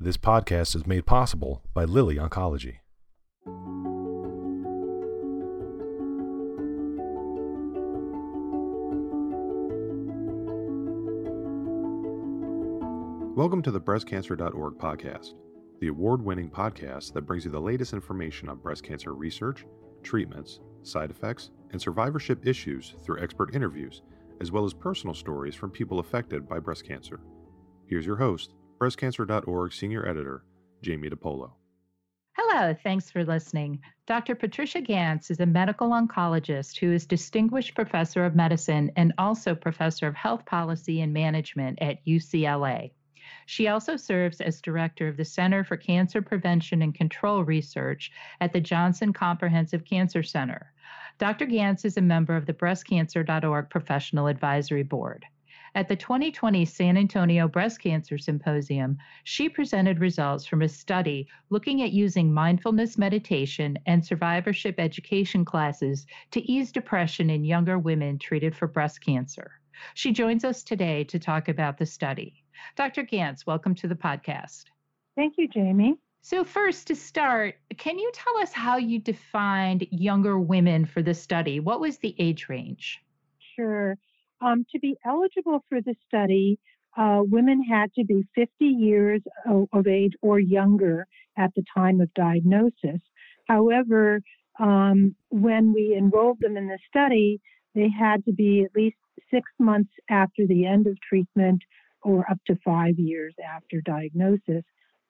This podcast is made possible by Lilly Oncology. Welcome to the breastcancer.org podcast, the award winning podcast that brings you the latest information on breast cancer research, treatments, side effects, and survivorship issues through expert interviews, as well as personal stories from people affected by breast cancer. Here's your host, breastcancer.org senior editor, Jamie DePolo. Hello, thanks for listening. Dr. Patricia Ganz is a medical oncologist who is Distinguished Professor of Medicine and also Professor of Health Policy and Management at UCLA. She also serves as director of the Center for Cancer Prevention and Control Research at the Johnson Comprehensive Cancer Center. Dr. Ganz is a member of the breastcancer.org Professional Advisory Board. At the 2020 San Antonio Breast Cancer Symposium, she presented results from a study looking at using mindfulness meditation and survivorship education classes to ease depression in younger women treated for breast cancer. She joins us today to talk about the study. Dr. Ganz, welcome to the podcast. Thank you, Jamie. So, first to start, can you tell us how you defined younger women for the study? What was the age range? Sure. Um, to be eligible for the study, uh, women had to be 50 years of age or younger at the time of diagnosis. However, um, when we enrolled them in the study, they had to be at least six months after the end of treatment or up to five years after diagnosis.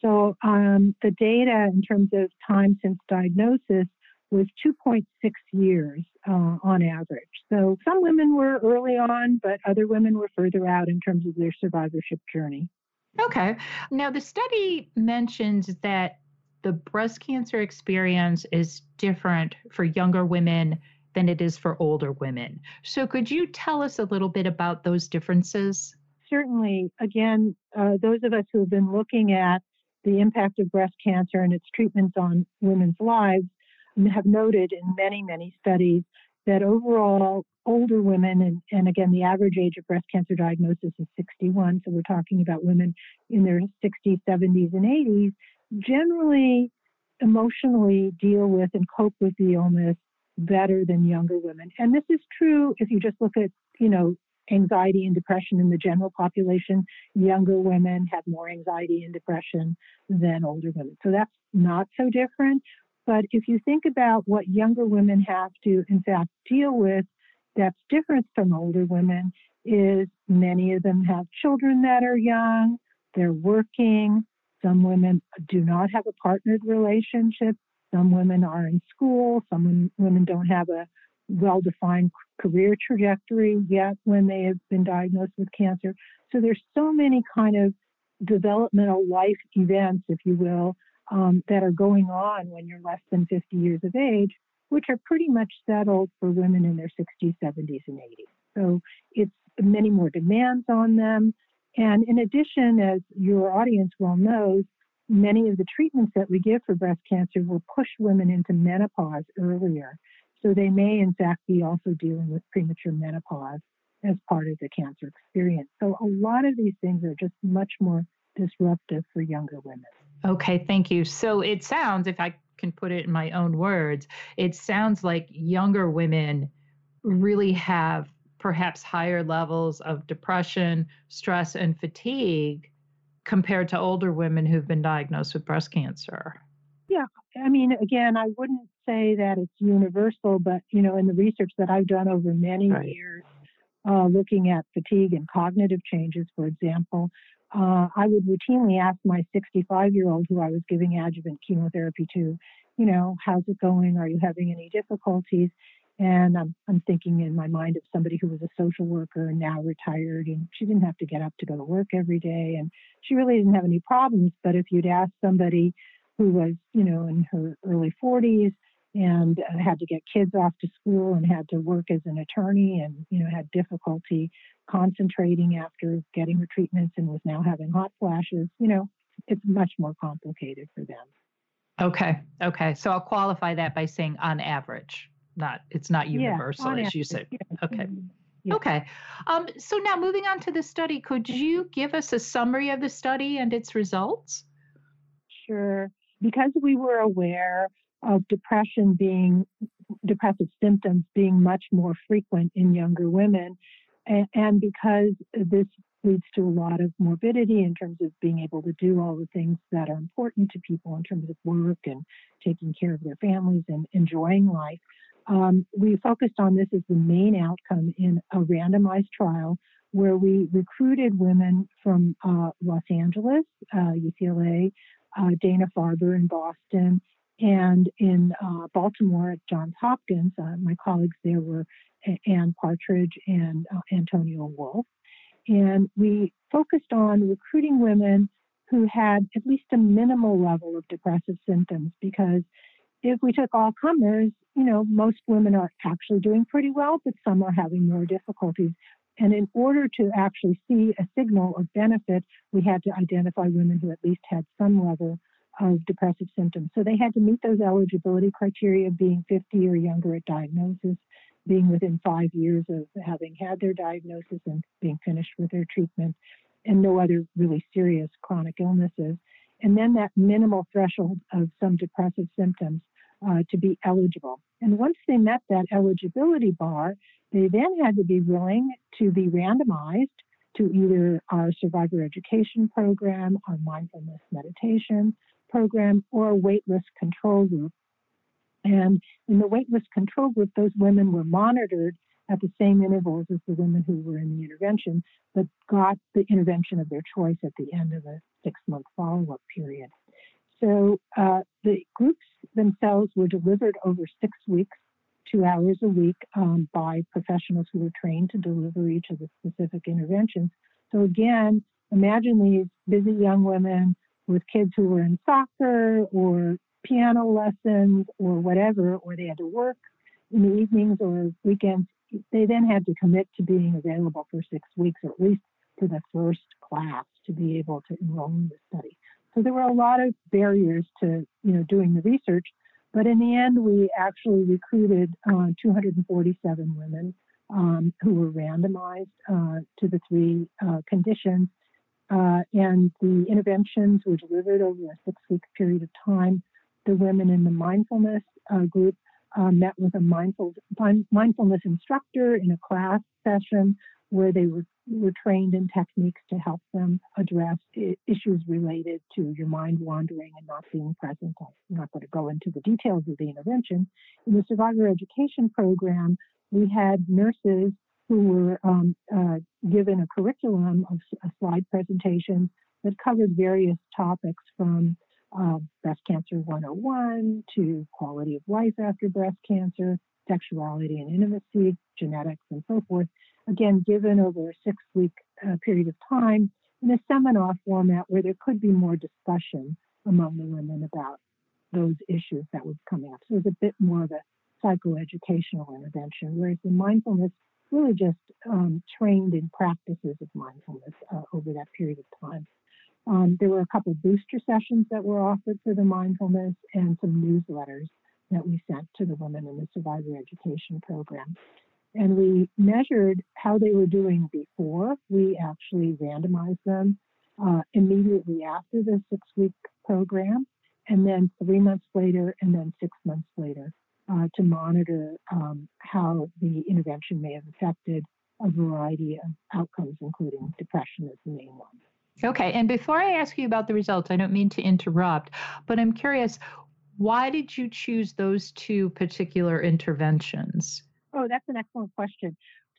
So um, the data in terms of time since diagnosis was 2.6 years uh, on average. So some women were early on, but other women were further out in terms of their survivorship journey. Okay. Now, the study mentions that the breast cancer experience is different for younger women than it is for older women. So, could you tell us a little bit about those differences? Certainly. Again, uh, those of us who have been looking at the impact of breast cancer and its treatments on women's lives have noted in many, many studies that overall older women, and, and again, the average age of breast cancer diagnosis is 61, so we're talking about women in their 60s, 70s, and 80s, generally emotionally deal with and cope with the illness better than younger women. And this is true if you just look at, you know, anxiety and depression in the general population. Younger women have more anxiety and depression than older women. So that's not so different. But if you think about what younger women have to, in fact, deal with that's different from older women, is many of them have children that are young, they're working. Some women do not have a partnered relationship. Some women are in school. Some women don't have a well defined career trajectory yet when they have been diagnosed with cancer. So there's so many kind of developmental life events, if you will, um, that are going on when you're less than 50 years of age, which are pretty much settled for women in their 60s, 70s, and 80s. So it's many more demands on them. And in addition, as your audience well knows, many of the treatments that we give for breast cancer will push women into menopause earlier. So they may, in fact, be also dealing with premature menopause as part of the cancer experience. So a lot of these things are just much more disruptive for younger women. Okay, thank you. So it sounds, if I can put it in my own words, it sounds like younger women really have perhaps higher levels of depression, stress, and fatigue compared to older women who've been diagnosed with breast cancer. Yeah, I mean, again, I wouldn't say that it's universal, but you know, in the research that I've done over many right. years, uh, looking at fatigue and cognitive changes, for example, uh, I would routinely ask my 65 year old who I was giving adjuvant chemotherapy to, you know, how's it going? Are you having any difficulties? And I'm, I'm thinking in my mind of somebody who was a social worker and now retired, and she didn't have to get up to go to work every day, and she really didn't have any problems. But if you'd ask somebody who was, you know, in her early 40s and uh, had to get kids off to school and had to work as an attorney and you know had difficulty concentrating after getting her treatments and was now having hot flashes you know it's much more complicated for them okay okay so i'll qualify that by saying on average not it's not universal yeah, as average, you said yeah. okay mm-hmm. yeah. Okay. Um, so now moving on to the study, could you give us a summary of the study and its results? Sure. because we were aware of depression being, depressive symptoms being much more frequent in younger women, and, and because this leads to a lot of morbidity in terms of being able to do all the things that are important to people in terms of work and taking care of their families and enjoying life. Um, we focused on this as the main outcome in a randomized trial where we recruited women from uh, Los Angeles, uh, UCLA, uh, Dana Farber in Boston, and in uh, Baltimore at Johns Hopkins. Uh, my colleagues there were Anne Partridge and uh, Antonio Wolff. And we focused on recruiting women who had at least a minimal level of depressive symptoms because if we took all comers, you know, most women are actually doing pretty well, but some are having more difficulties. And in order to actually see a signal of benefit, we had to identify women who at least had some level of depressive symptoms. So they had to meet those eligibility criteria, being 50 or younger at diagnosis, being within five years of having had their diagnosis and being finished with their treatment, and no other really serious chronic illnesses. And then that minimal threshold of some depressive symptoms uh, to be eligible. And once they met that eligibility bar, they then had to be willing to be randomized to either our survivor education program, our mindfulness meditation program, or a waitlist control group. And in the waitlist control group, those women were monitored at the same intervals as the women who were in the intervention, but got the intervention of their choice at the end of a six month follow up period. So uh, the groups themselves were delivered over six weeks, two hours a week, um, by professionals who were trained to deliver each of the specific interventions. So again, imagine these busy young women with kids who were in soccer or piano lessons or whatever, or they had to work in the evenings or weekends. They then had to commit to being available for six weeks, or at least for the first class, to be able to enroll in the study. So there were a lot of barriers to, you know, doing the research. But in the end, we actually recruited uh, 247 women um, who were randomized uh, to the three uh, conditions. Uh, and the interventions were delivered over a six week period of time. The women in the mindfulness uh, group uh, met with a mindful, mindfulness instructor in a class session where they were were trained in techniques to help them address issues related to your mind wandering and not being present. I'm not going to go into the details of the intervention. In the survivor education program, we had nurses who were um, uh, given a curriculum of a slide presentation that covered various topics from uh, breast cancer 101 to quality of life after breast cancer, sexuality and intimacy, genetics, and so forth again, given over a six week uh, period of time in a seminar format where there could be more discussion among the women about those issues that would come up. So it was a bit more of a psychoeducational intervention, whereas the mindfulness really just um, trained in practices of mindfulness uh, over that period of time. Um, there were a couple booster sessions that were offered for the mindfulness and some newsletters that we sent to the women in the survivor education program and we measured how they were doing before. We actually randomized them uh, immediately after the six week program, and then three months later, and then six months later to monitor um, how the intervention may have affected a variety of outcomes, including depression as the main one. Okay, and before I ask you about the results, I don't mean to interrupt, but I'm curious why did you choose those two particular interventions? Oh, that's an excellent question.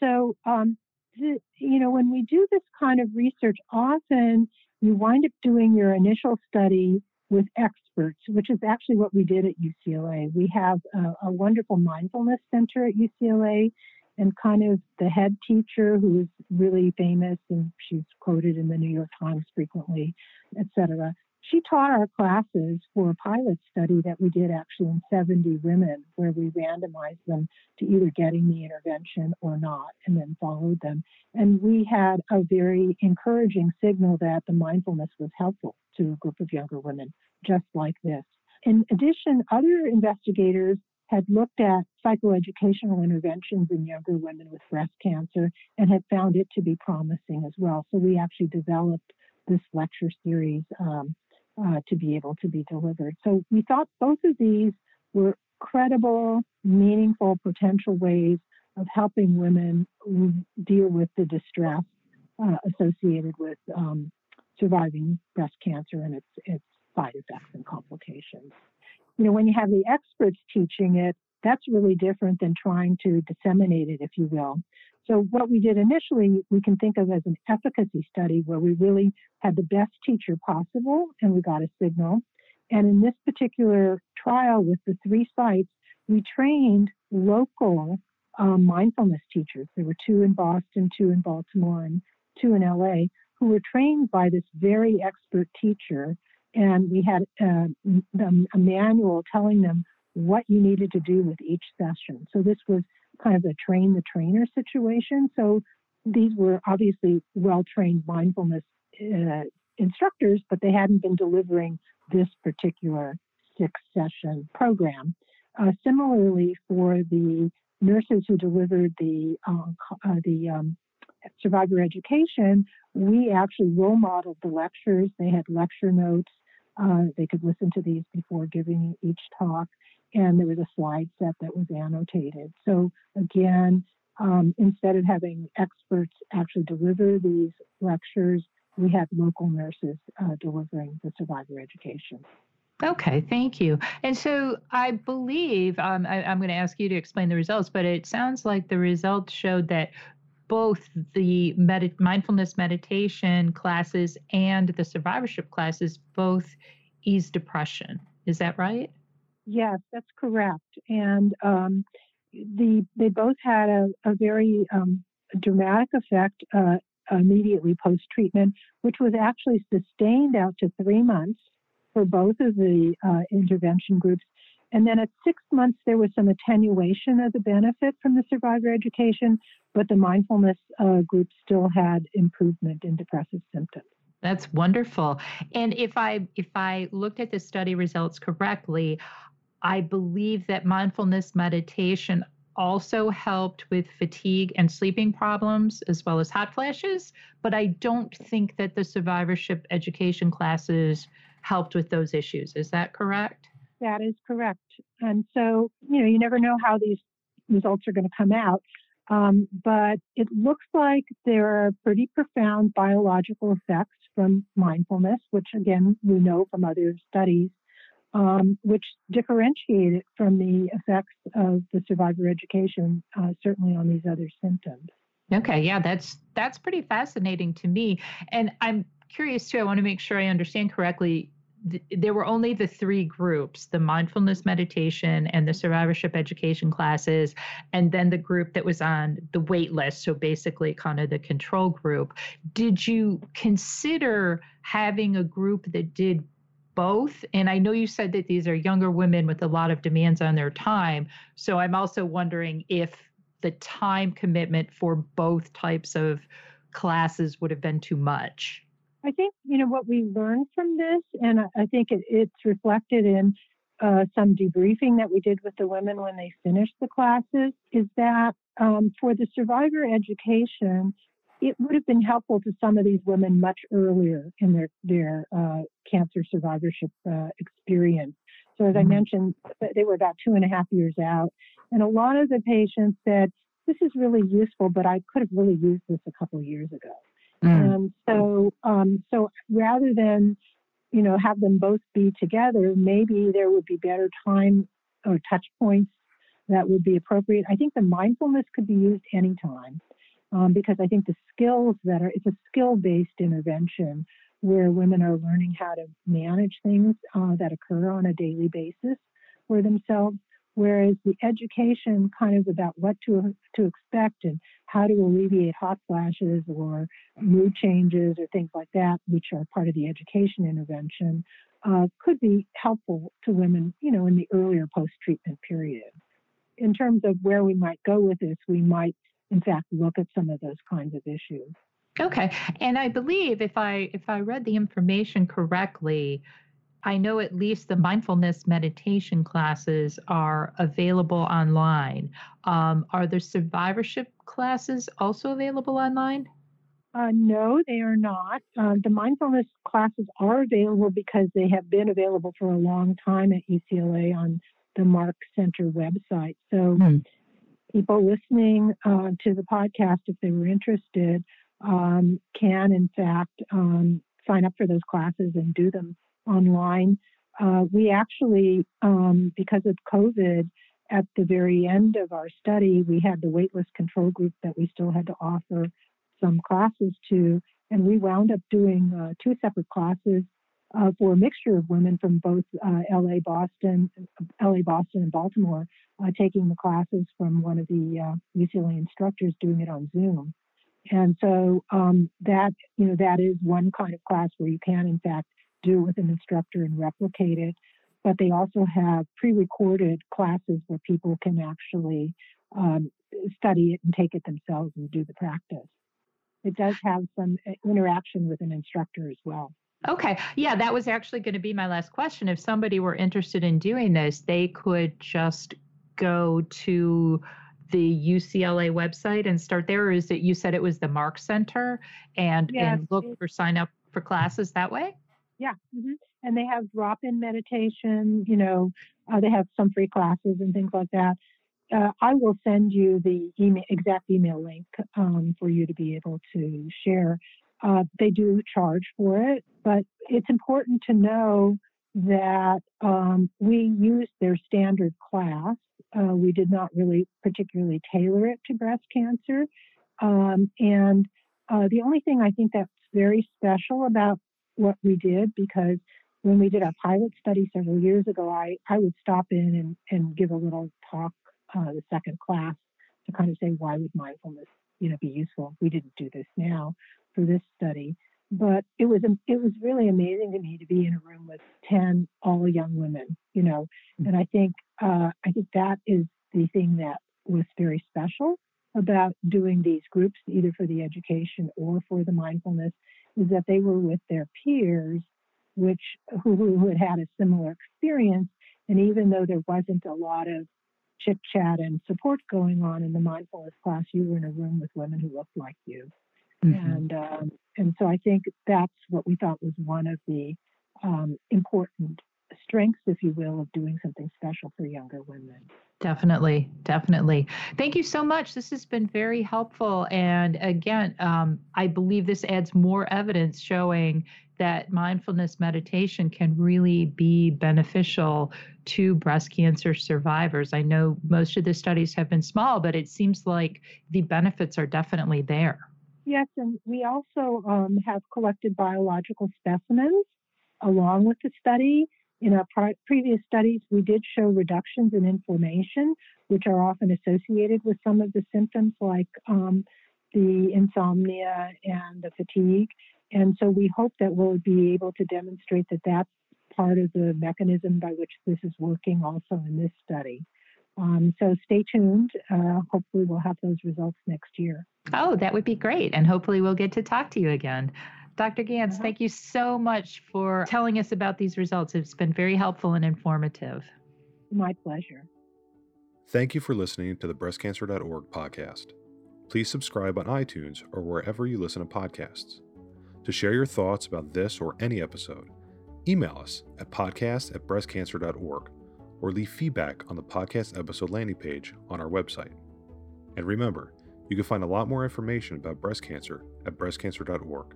So, um, the, you know, when we do this kind of research, often you wind up doing your initial study with experts, which is actually what we did at UCLA. We have a, a wonderful mindfulness center at UCLA, and kind of the head teacher who is really famous and she's quoted in the New York Times frequently, et cetera she taught our classes for a pilot study that we did actually in 70 women, where we randomized them to either getting the intervention or not, and then followed them. And we had a very encouraging signal that the mindfulness was helpful to a group of younger women, just like this. In addition, other investigators had looked at psychoeducational interventions in younger women with breast cancer and had found it to be promising as well. So we actually developed this lecture series um, uh, to be able to be delivered. So we thought both of these were credible, meaningful, potential ways of helping women deal with the distress uh, associated with um, surviving breast cancer and its, its side effects and complications. You know, when you have the experts teaching it, that's really different than trying to disseminate it, if you will. So, what we did initially, we can think of as an efficacy study where we really had the best teacher possible and we got a signal. And in this particular trial with the three sites, we trained local um, mindfulness teachers. There were two in Boston, two in Baltimore, and two in LA who were trained by this very expert teacher. And we had uh, a manual telling them what you needed to do with each session. So this was kind of a train the trainer situation. So these were obviously well trained mindfulness uh, instructors, but they hadn't been delivering this particular six session program. Uh, similarly, for the nurses who delivered the uh, uh, the um, survivor education, we actually role modeled the lectures. They had lecture notes. Uh, they could listen to these before giving each talk and there was a slide set that was annotated. So again, um, instead of having experts actually deliver these lectures, we had local nurses uh, delivering the survivor education. Okay, thank you. And so I believe um, I, am going to ask you to explain the results, but it sounds like the results showed that both the med- mindfulness meditation classes and the survivorship classes both ease depression. Is that right? Yes, that's correct. And um, the they both had a, a very um, dramatic effect uh, immediately post treatment, which was actually sustained out to three months for both of the uh, intervention groups. And then at six months, there was some attenuation of the benefit from the survivor education, but the mindfulness uh, group still had improvement in depressive symptoms. That's wonderful. And if I if I looked at the study results correctly, I believe that mindfulness meditation also helped with fatigue and sleeping problems as well as hot flashes, but I don't think that the survivorship education classes helped with those issues. Is that correct? That is correct. And so, you know, you never know how these results are going to come out. Um, but it looks like there are pretty profound biological effects from mindfulness, which again, we know from other studies um, which differentiate it from the effects of the survivor education, uh, certainly on these other symptoms. Okay, yeah, that's that's pretty fascinating to me, and I'm curious too. I want to make sure I understand correctly. There were only the three groups the mindfulness meditation and the survivorship education classes, and then the group that was on the wait list. So basically, kind of the control group. Did you consider having a group that did both. And I know you said that these are younger women with a lot of demands on their time. So I'm also wondering if the time commitment for both types of classes would have been too much. I think, you know, what we learned from this, and I think it, it's reflected in uh, some debriefing that we did with the women when they finished the classes, is that um, for the survivor education, it would have been helpful to some of these women much earlier in their their uh, cancer survivorship uh, experience. So as I mm-hmm. mentioned, they were about two and a half years out, and a lot of the patients said, "This is really useful, but I could have really used this a couple of years ago." Mm. And so, um, so rather than you know have them both be together, maybe there would be better time or touch points that would be appropriate. I think the mindfulness could be used anytime um, because I think the skills that are, it's a skill based intervention where women are learning how to manage things uh, that occur on a daily basis for themselves. Whereas the education kind of about what to to expect and how to alleviate hot flashes or mood changes or things like that, which are part of the education intervention, uh, could be helpful to women, you know, in the earlier post treatment period. In terms of where we might go with this, we might in fact look at some of those kinds of issues. Okay. And I believe if I if I read the information correctly, I know at least the mindfulness meditation classes are available online. Um, are the survivorship classes also available online? Uh, no, they are not. Uh, the mindfulness classes are available because they have been available for a long time at UCLA on the MARC Center website. So, mm-hmm. people listening uh, to the podcast, if they were interested, um, can in fact um, sign up for those classes and do them online. Uh, we actually, um, because of COVID, at the very end of our study, we had the waitlist control group that we still had to offer some classes to, and we wound up doing uh, two separate classes uh, for a mixture of women from both uh, LA, Boston, LA, Boston, and Baltimore, uh, taking the classes from one of the UCLA uh, instructors doing it on Zoom. And so um, that you know that is one kind of class where you can in fact do with an instructor and replicate it. But they also have pre-recorded classes where people can actually um, study it and take it themselves and do the practice it does have some uh, interaction with an instructor as well. Okay. Yeah, that was actually going to be my last question. If somebody were interested in doing this, they could just go to the UCLA website and start there. Or is it you said it was the MARC Center and, yes, and look for sign up for classes that way? Yeah. Mm-hmm. And they have drop in meditation, you know, uh, they have some free classes and things like that uh, I will send you the email, exact email link um, for you to be able to share. Uh, they do charge for it, but it's important to know that um, we used their standard class. Uh, we did not really particularly tailor it to breast cancer. Um, and uh, the only thing I think that's very special about what we did, because when we did our pilot study several years ago, I, I would stop in and, and give a little talk uh, the second class to kind of say why would mindfulness you know be useful. We didn't do this now for this study, but it was it was really amazing to me to be in a room with ten all young women, you know, mm. and I think uh, I think that is the thing that was very special about doing these groups, either for the education or for the mindfulness, is that they were with their peers, which who, who had had a similar experience, and even though there wasn't a lot of chit chat and support going on in the mindfulness class, you were in a room with women who looked like you. Mm-hmm. And um, and so I think that's what we thought was one of the um, important strengths, if you will, of doing something special for younger women. Definitely, definitely. Thank you so much. This has been very helpful. And again, um, I believe this adds more evidence showing that mindfulness meditation can really be beneficial to breast cancer survivors. I know most of the studies have been small, but it seems like the benefits are definitely there. Yes, and we also um, have collected biological specimens along with the study. In our pre- previous studies, we did show reductions in inflammation, which are often associated with some of the symptoms like um, the insomnia and the fatigue. And so we hope that we'll be able to demonstrate that that's part of the mechanism by which this is working also in this study. Um, so stay tuned. Uh, hopefully, we'll have those results next year. Oh, that would be great. And hopefully, we'll get to talk to you again. Dr. Ganz, uh-huh. thank you so much for telling us about these results. It's been very helpful and informative. My pleasure. Thank you for listening to the breastcancer.org podcast. Please subscribe on iTunes or wherever you listen to podcasts. To share your thoughts about this or any episode, email us at podcast at breastcancer.org or leave feedback on the podcast episode landing page on our website. And remember, you can find a lot more information about breast cancer at breastcancer.org.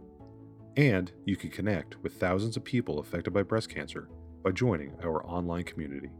And you can connect with thousands of people affected by breast cancer by joining our online community.